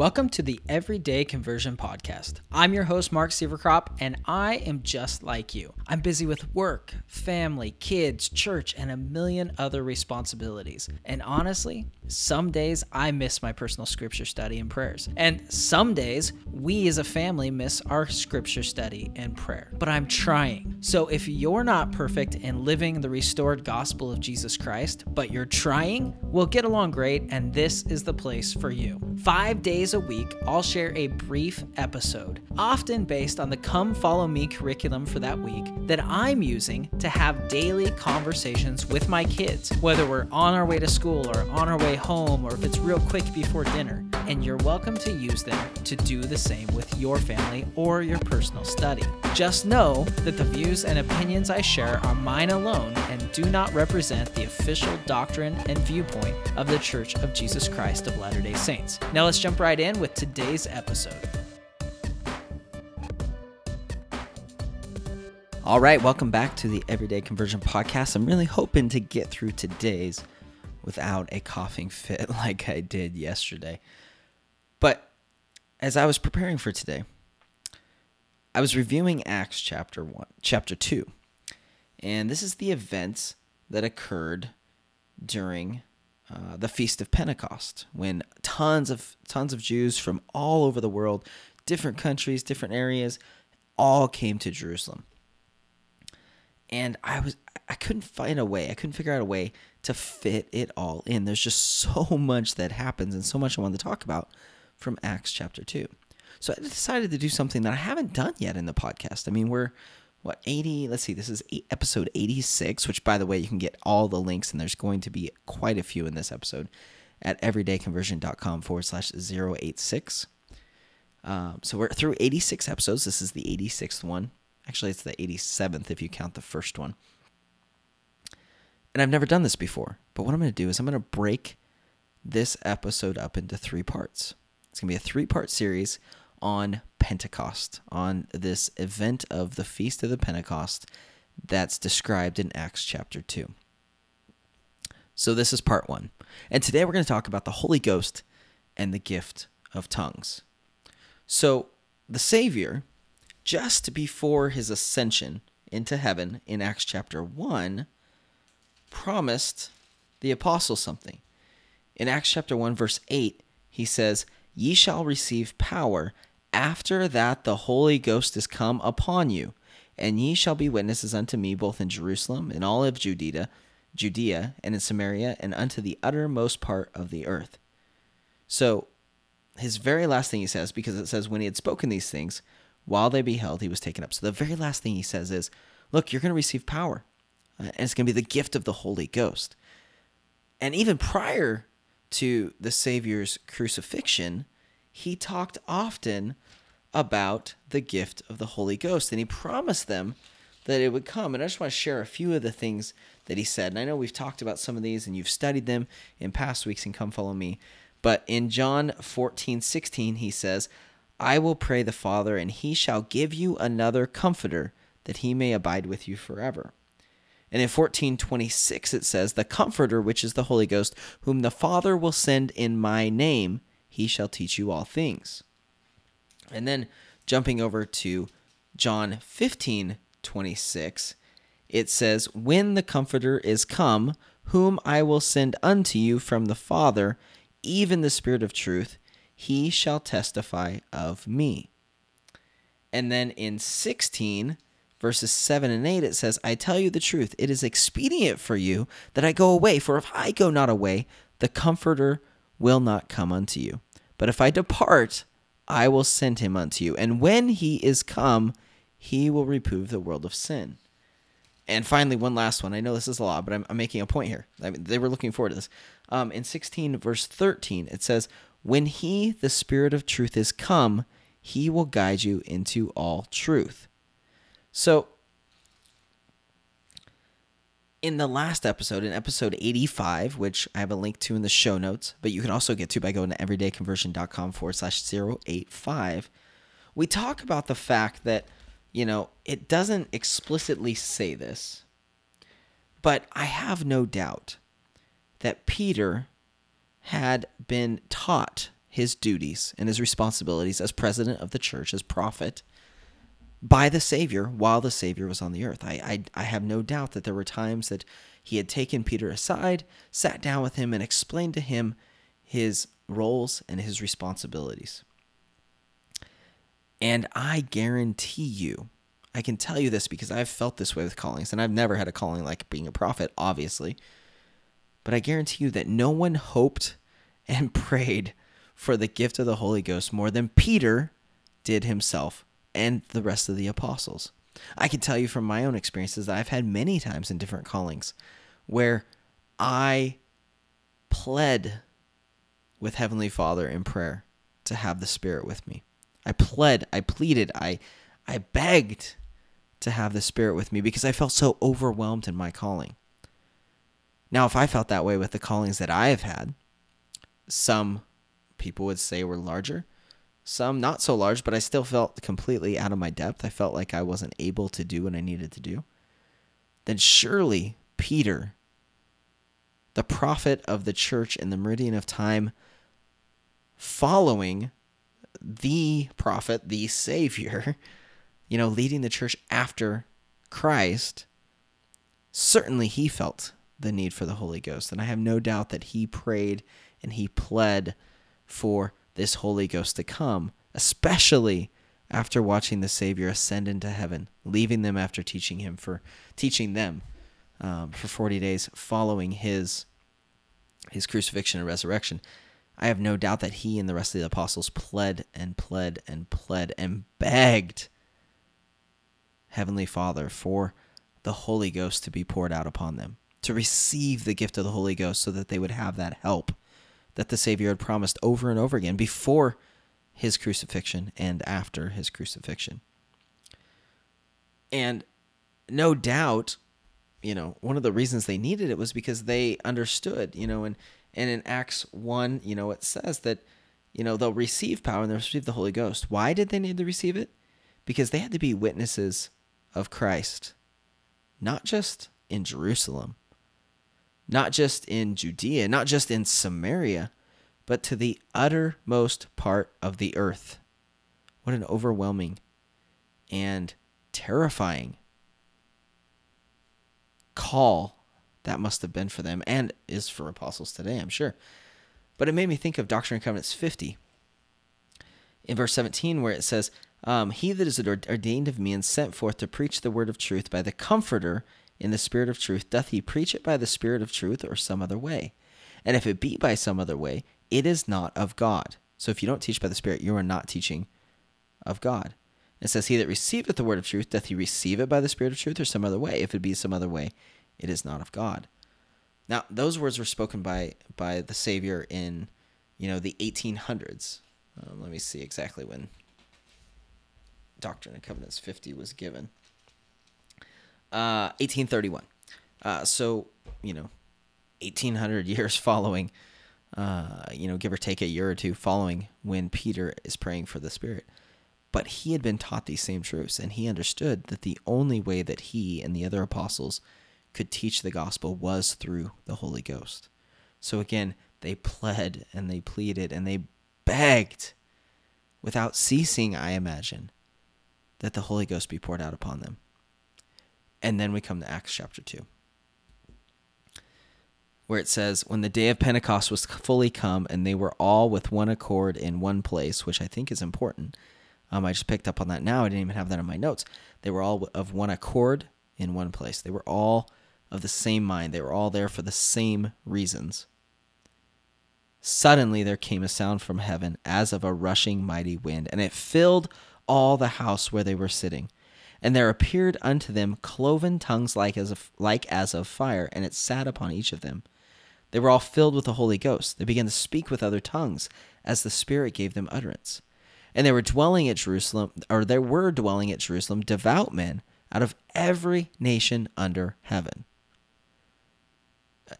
Welcome to the Everyday Conversion Podcast. I'm your host, Mark Sieverkropp, and I am just like you. I'm busy with work, family, kids, church, and a million other responsibilities. And honestly, some days I miss my personal scripture study and prayers. And some days we as a family miss our scripture study and prayer. But I'm trying. So if you're not perfect in living the restored gospel of Jesus Christ, but you're trying, we'll get along great, and this is the place for you. Five days a week, I'll share a brief episode, often based on the Come Follow Me curriculum for that week that I'm using to have daily conversations with my kids, whether we're on our way to school or on our way home or if it's real quick before dinner. And you're welcome to use them to do the same with your family or your personal study. Just know that the views and opinions I share are mine alone and do not represent the official doctrine and viewpoint of the Church of Jesus Christ of Latter day Saints. Now let's jump right in with today's episode. All right, welcome back to the Everyday Conversion Podcast. I'm really hoping to get through today's without a coughing fit like I did yesterday. As I was preparing for today, I was reviewing Acts chapter 1, chapter 2. And this is the events that occurred during uh, the feast of Pentecost when tons of tons of Jews from all over the world, different countries, different areas, all came to Jerusalem. And I was I couldn't find a way. I couldn't figure out a way to fit it all in. There's just so much that happens and so much I wanted to talk about from Acts chapter 2. So I decided to do something that I haven't done yet in the podcast. I mean, we're what 80 let's see this is episode 86 which by the way you can get all the links and there's going to be quite a few in this episode at everydayconversion.com forward slash 086 um, so we're through 86 episodes. This is the 86th one. Actually it's the 87th if you count the first one. And i've never done this before but what i'm going to do is i'm going to break this episode up into three parts it's going to be a three part series on Pentecost, on this event of the Feast of the Pentecost that's described in Acts chapter 2. So, this is part one. And today we're going to talk about the Holy Ghost and the gift of tongues. So, the Savior, just before his ascension into heaven in Acts chapter 1, promised the apostles something. In Acts chapter 1, verse 8, he says, Ye shall receive power after that, the Holy Ghost is come upon you, and ye shall be witnesses unto me both in Jerusalem, and all of Judea, Judea, and in Samaria, and unto the uttermost part of the earth. So, his very last thing he says, because it says, when he had spoken these things, while they beheld, he was taken up. So, the very last thing he says is, Look, you're going to receive power, uh, and it's going to be the gift of the Holy Ghost. And even prior to the Savior's crucifixion, he talked often about the gift of the Holy Ghost, and he promised them that it would come. And I just want to share a few of the things that he said. And I know we've talked about some of these and you've studied them in past weeks and come follow me. But in John 14, 16, he says, I will pray the Father, and he shall give you another comforter, that he may abide with you forever. And in 1426 it says, The Comforter, which is the Holy Ghost, whom the Father will send in my name, he shall teach you all things. And then jumping over to John 15 26, it says, When the Comforter is come, whom I will send unto you from the Father, even the Spirit of truth, he shall testify of me. And then in 16, verses 7 and 8, it says, I tell you the truth, it is expedient for you that I go away, for if I go not away, the Comforter will not come unto you. But if I depart, I will send him unto you. And when he is come, he will reprove the world of sin. And finally, one last one. I know this is a lot, but I'm, I'm making a point here. I mean, they were looking forward to this. Um, in 16, verse 13, it says, When he, the Spirit of truth, is come, he will guide you into all truth. So in the last episode, in episode 85, which I have a link to in the show notes, but you can also get to by going to everydayconversion.com forward slash 085, we talk about the fact that, you know, it doesn't explicitly say this, but I have no doubt that Peter had been taught his duties and his responsibilities as president of the church, as prophet, by the Savior while the Savior was on the earth. I, I, I have no doubt that there were times that he had taken Peter aside, sat down with him, and explained to him his roles and his responsibilities. And I guarantee you, I can tell you this because I've felt this way with callings, and I've never had a calling like being a prophet, obviously. But I guarantee you that no one hoped and prayed for the gift of the Holy Ghost more than Peter did himself and the rest of the apostles. I can tell you from my own experiences that I've had many times in different callings where I pled with Heavenly Father in prayer to have the Spirit with me. I pled, I pleaded, I I begged to have the Spirit with me because I felt so overwhelmed in my calling. Now, if I felt that way with the callings that I have had, some people would say were larger, some not so large, but I still felt completely out of my depth. I felt like I wasn't able to do what I needed to do. Then surely Peter, the prophet of the church in the meridian of time, following the prophet, the Savior, you know, leading the church after Christ, certainly he felt the need for the Holy Ghost. And I have no doubt that he prayed and he pled for this Holy Ghost to come, especially after watching the Savior ascend into heaven, leaving them after teaching him for teaching them um, for 40 days following his his crucifixion and resurrection. I have no doubt that he and the rest of the apostles pled and pled and pled and begged Heavenly Father for the Holy Ghost to be poured out upon them, to receive the gift of the Holy Ghost so that they would have that help that the Savior had promised over and over again before his crucifixion and after his crucifixion. And no doubt, you know, one of the reasons they needed it was because they understood, you know, and and in Acts 1, you know, it says that, you know, they'll receive power and they'll receive the Holy Ghost. Why did they need to receive it? Because they had to be witnesses of Christ, not just in Jerusalem, not just in Judea, not just in Samaria, but to the uttermost part of the earth. What an overwhelming and terrifying call that must have been for them and is for apostles today, I'm sure. But it made me think of Doctrine and Covenants 50 in verse 17, where it says, um, He that is ordained of me and sent forth to preach the word of truth by the Comforter in the Spirit of truth, doth he preach it by the Spirit of truth or some other way? And if it be by some other way, it is not of God. So if you don't teach by the Spirit, you are not teaching of God. It says, He that receiveth the word of truth, doth he receive it by the Spirit of truth or some other way? If it be some other way, it is not of God. Now, those words were spoken by by the Savior in, you know, the 1800s. Um, let me see exactly when Doctrine and Covenants 50 was given. Uh, 1831. Uh, so, you know, 1800 years following, uh, you know, give or take a year or two following when Peter is praying for the Spirit. But he had been taught these same truths, and he understood that the only way that he and the other apostles could teach the gospel was through the Holy Ghost. So again, they pled and they pleaded and they begged without ceasing, I imagine, that the Holy Ghost be poured out upon them. And then we come to Acts chapter 2, where it says, When the day of Pentecost was fully come, and they were all with one accord in one place, which I think is important. Um, I just picked up on that now. I didn't even have that in my notes. They were all of one accord in one place. They were all of the same mind. They were all there for the same reasons. Suddenly there came a sound from heaven as of a rushing mighty wind, and it filled all the house where they were sitting. And there appeared unto them cloven tongues like as of, like as of fire, and it sat upon each of them. They were all filled with the Holy Ghost. They began to speak with other tongues, as the Spirit gave them utterance. And they were dwelling at Jerusalem, or there were dwelling at Jerusalem devout men out of every nation under heaven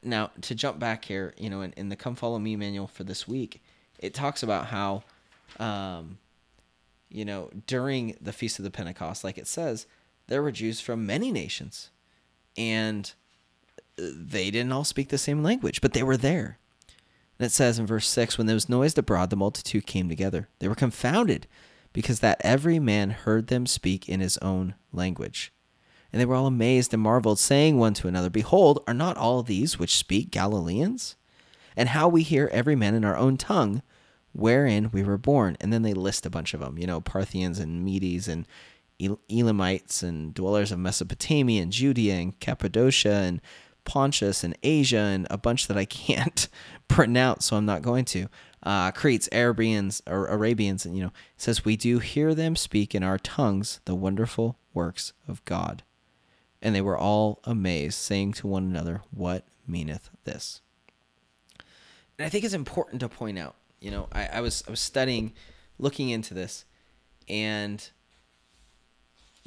now to jump back here, you know, in, in the Come Follow Me manual for this week, it talks about how, um, you know, during the Feast of the Pentecost, like it says, there were Jews from many nations, and they didn't all speak the same language, but they were there. And it says in verse 6 When there was noised abroad, the multitude came together. They were confounded, because that every man heard them speak in his own language. And they were all amazed and marveled, saying one to another, Behold, are not all these which speak Galileans? And how we hear every man in our own tongue, wherein we were born. And then they list a bunch of them, you know, Parthians and Medes and Elamites and dwellers of Mesopotamia and Judea and Cappadocia and Pontus and Asia and a bunch that I can't pronounce, so I'm not going to. Uh, Cretes, Arabians, or Arabians, and you know, says we do hear them speak in our tongues the wonderful works of God. And they were all amazed, saying to one another, What meaneth this? And I think it's important to point out, you know, I, I was I was studying, looking into this, and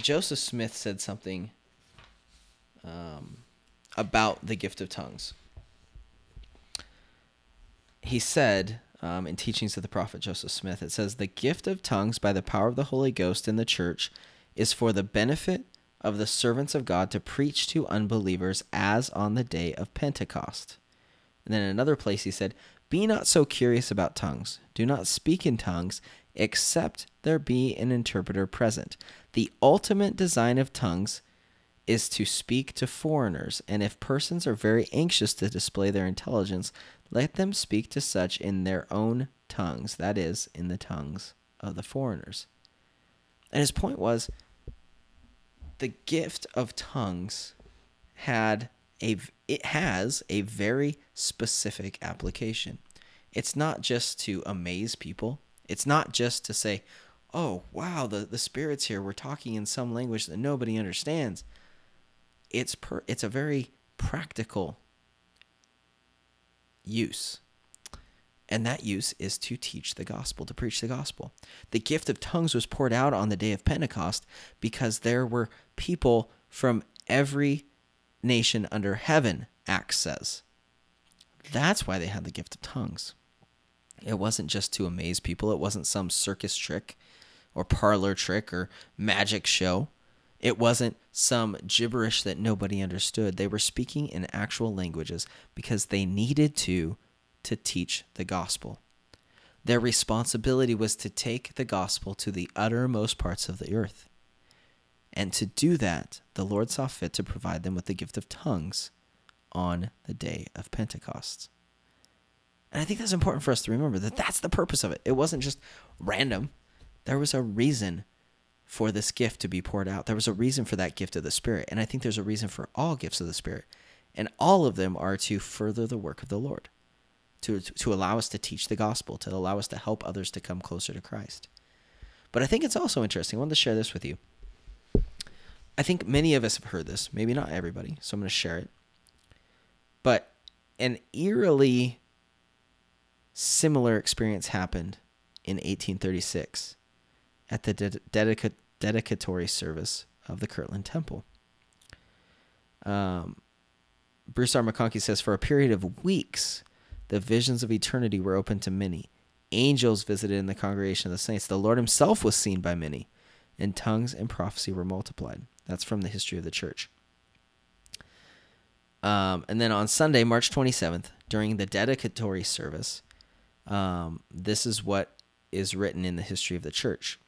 Joseph Smith said something um, about the gift of tongues. He said um, in Teachings of the Prophet Joseph Smith, it says, The gift of tongues by the power of the Holy Ghost in the church is for the benefit of the servants of God to preach to unbelievers as on the day of Pentecost. And then in another place he said, Be not so curious about tongues. Do not speak in tongues, except there be an interpreter present. The ultimate design of tongues is to speak to foreigners, and if persons are very anxious to display their intelligence, let them speak to such in their own tongues, that is, in the tongues of the foreigners. And his point was the gift of tongues had a it has a very specific application. It's not just to amaze people. It's not just to say, "Oh, wow, the the spirits here were talking in some language that nobody understands." It's per it's a very practical use. And that use is to teach the gospel, to preach the gospel. The gift of tongues was poured out on the day of Pentecost because there were people from every nation under heaven, Acts says. That's why they had the gift of tongues. It wasn't just to amaze people, it wasn't some circus trick or parlor trick or magic show. It wasn't some gibberish that nobody understood. They were speaking in actual languages because they needed to to teach the gospel. Their responsibility was to take the gospel to the uttermost parts of the earth. And to do that, the Lord saw fit to provide them with the gift of tongues on the day of Pentecost. And I think that's important for us to remember that that's the purpose of it. It wasn't just random, there was a reason for this gift to be poured out. There was a reason for that gift of the Spirit. And I think there's a reason for all gifts of the Spirit. And all of them are to further the work of the Lord, to, to allow us to teach the gospel, to allow us to help others to come closer to Christ. But I think it's also interesting. I wanted to share this with you. I think many of us have heard this, maybe not everybody, so I'm going to share it. But an eerily similar experience happened in 1836 at the dedicated dedicatory service of the Kirtland Temple. Um, Bruce R. McConkie says, For a period of weeks, the visions of eternity were open to many. Angels visited in the congregation of the saints. The Lord himself was seen by many, and tongues and prophecy were multiplied. That's from the history of the church. Um, and then on Sunday, March 27th, during the dedicatory service, um, this is what is written in the history of the church.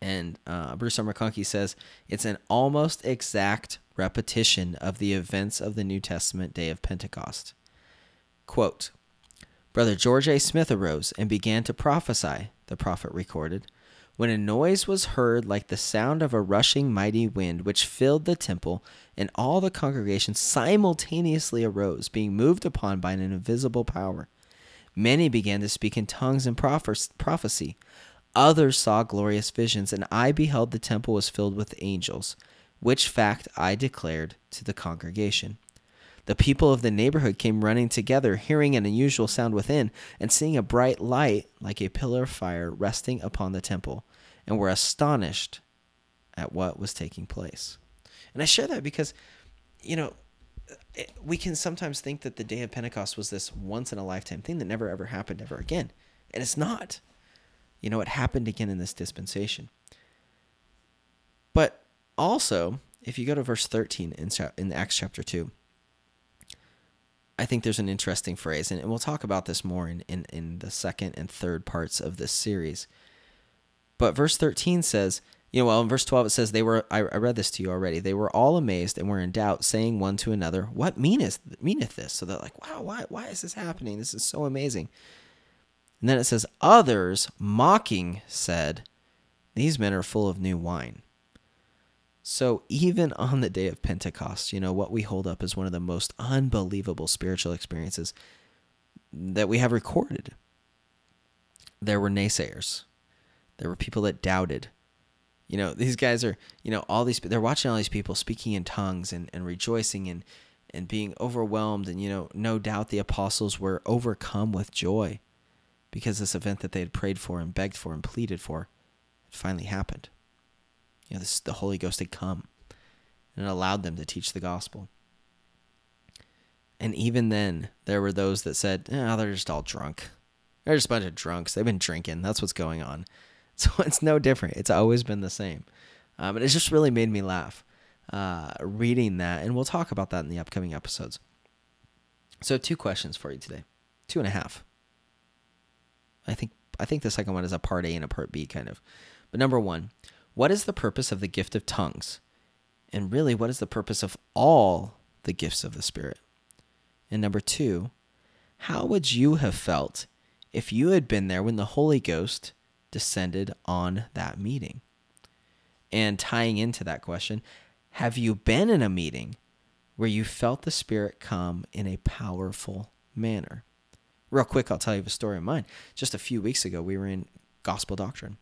And uh, Bruce R. McConkie says it's an almost exact repetition of the events of the New Testament day of Pentecost. Quote Brother George A. Smith arose and began to prophesy, the prophet recorded, when a noise was heard like the sound of a rushing mighty wind, which filled the temple, and all the congregation simultaneously arose, being moved upon by an invisible power. Many began to speak in tongues and prophecy. Others saw glorious visions, and I beheld the temple was filled with angels, which fact I declared to the congregation. The people of the neighborhood came running together, hearing an unusual sound within, and seeing a bright light like a pillar of fire resting upon the temple, and we were astonished at what was taking place. And I share that because, you know, we can sometimes think that the day of Pentecost was this once in a lifetime thing that never ever happened ever again. And it's not. You know, it happened again in this dispensation. But also, if you go to verse 13 in, in Acts chapter 2, I think there's an interesting phrase, and we'll talk about this more in, in, in the second and third parts of this series. But verse 13 says, you know, well, in verse 12 it says, they were, I, I read this to you already, they were all amazed and were in doubt, saying one to another, What meaneth, meaneth this? So they're like, Wow, why, why is this happening? This is so amazing. And then it says, Others mocking said, These men are full of new wine. So even on the day of Pentecost, you know, what we hold up as one of the most unbelievable spiritual experiences that we have recorded, there were naysayers. There were people that doubted. You know, these guys are, you know, all these, they're watching all these people speaking in tongues and, and rejoicing and, and being overwhelmed. And, you know, no doubt the apostles were overcome with joy because this event that they had prayed for and begged for and pleaded for had finally happened. You know, this, the Holy Ghost had come and it allowed them to teach the gospel. And even then, there were those that said, oh, they're just all drunk. They're just a bunch of drunks. They've been drinking. That's what's going on. So it's no different. It's always been the same. Um, and it just really made me laugh uh, reading that. And we'll talk about that in the upcoming episodes. So, two questions for you today. Two and a half. I think I think the second one is a part A and a part B kind of. But number one, what is the purpose of the gift of tongues? And really, what is the purpose of all the gifts of the Spirit? And number two, how would you have felt if you had been there when the Holy Ghost descended on that meeting? And tying into that question, have you been in a meeting where you felt the Spirit come in a powerful manner? Real quick, I'll tell you a story of mine. Just a few weeks ago, we were in gospel doctrine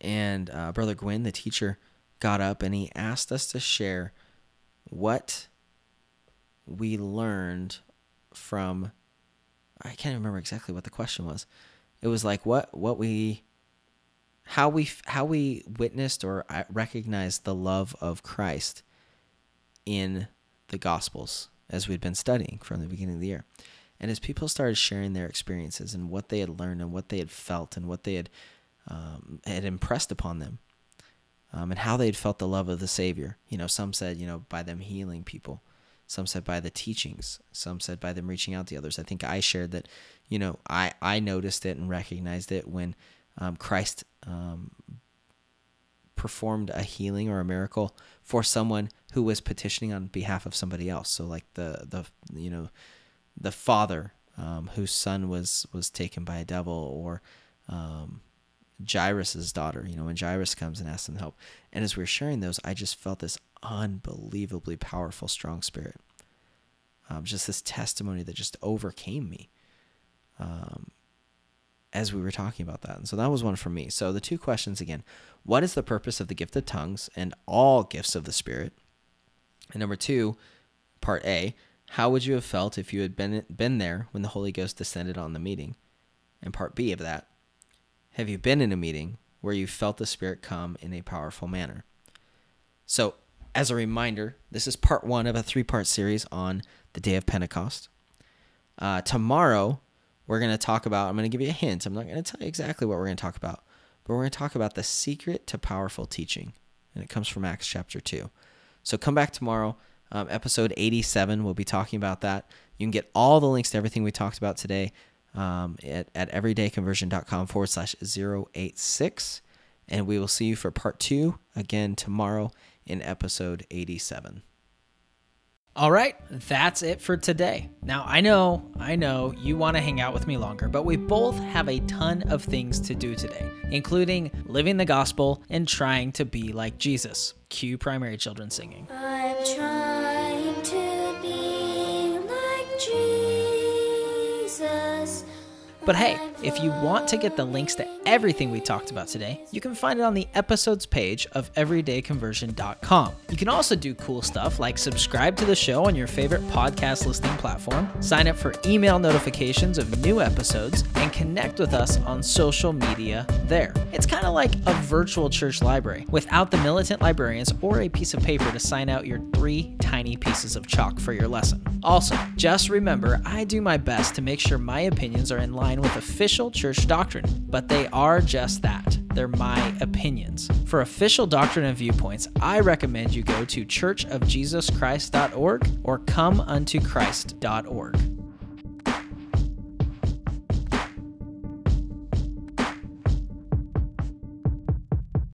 and uh, Brother Gwyn, the teacher, got up and he asked us to share what we learned from. I can't remember exactly what the question was. It was like what what we how we how we witnessed or uh, recognized the love of Christ in the Gospels as we'd been studying from the beginning of the year. And as people started sharing their experiences and what they had learned and what they had felt and what they had um, had impressed upon them um, and how they had felt the love of the Savior. You know, some said, you know, by them healing people. Some said by the teachings. Some said by them reaching out to others. I think I shared that, you know, I, I noticed it and recognized it when um, Christ um, performed a healing or a miracle for someone who was petitioning on behalf of somebody else. So like the the you know the father um, whose son was was taken by a devil, or um, Jairus's daughter, you know, when Jairus comes and asks them help. And as we are sharing those, I just felt this unbelievably powerful, strong spirit. Um, just this testimony that just overcame me um, as we were talking about that. And so that was one for me. So the two questions again what is the purpose of the gift of tongues and all gifts of the Spirit? And number two, part A, how would you have felt if you had been, been there when the Holy Ghost descended on the meeting? And part B of that, have you been in a meeting where you felt the Spirit come in a powerful manner? So, as a reminder, this is part one of a three part series on the day of Pentecost. Uh, tomorrow, we're going to talk about, I'm going to give you a hint. I'm not going to tell you exactly what we're going to talk about, but we're going to talk about the secret to powerful teaching. And it comes from Acts chapter 2. So come back tomorrow. Um, episode 87, we'll be talking about that. You can get all the links to everything we talked about today um, at, at everydayconversion.com forward slash 086. And we will see you for part two again tomorrow in episode 87. All right, that's it for today. Now, I know, I know you want to hang out with me longer, but we both have a ton of things to do today, including living the gospel and trying to be like Jesus. Cue primary children singing. But hey, if you want to get the links to everything we talked about today, you can find it on the episodes page of everydayconversion.com. You can also do cool stuff like subscribe to the show on your favorite podcast listening platform, sign up for email notifications of new episodes, and connect with us on social media there. It's kind of like a virtual church library without the militant librarians or a piece of paper to sign out your three tiny pieces of chalk for your lesson. Also, just remember I do my best to make sure my opinions are in line with official church doctrine, but they are just that they're my opinions. For official doctrine and viewpoints, I recommend you go to churchofjesuschrist.org or comeuntochrist.org.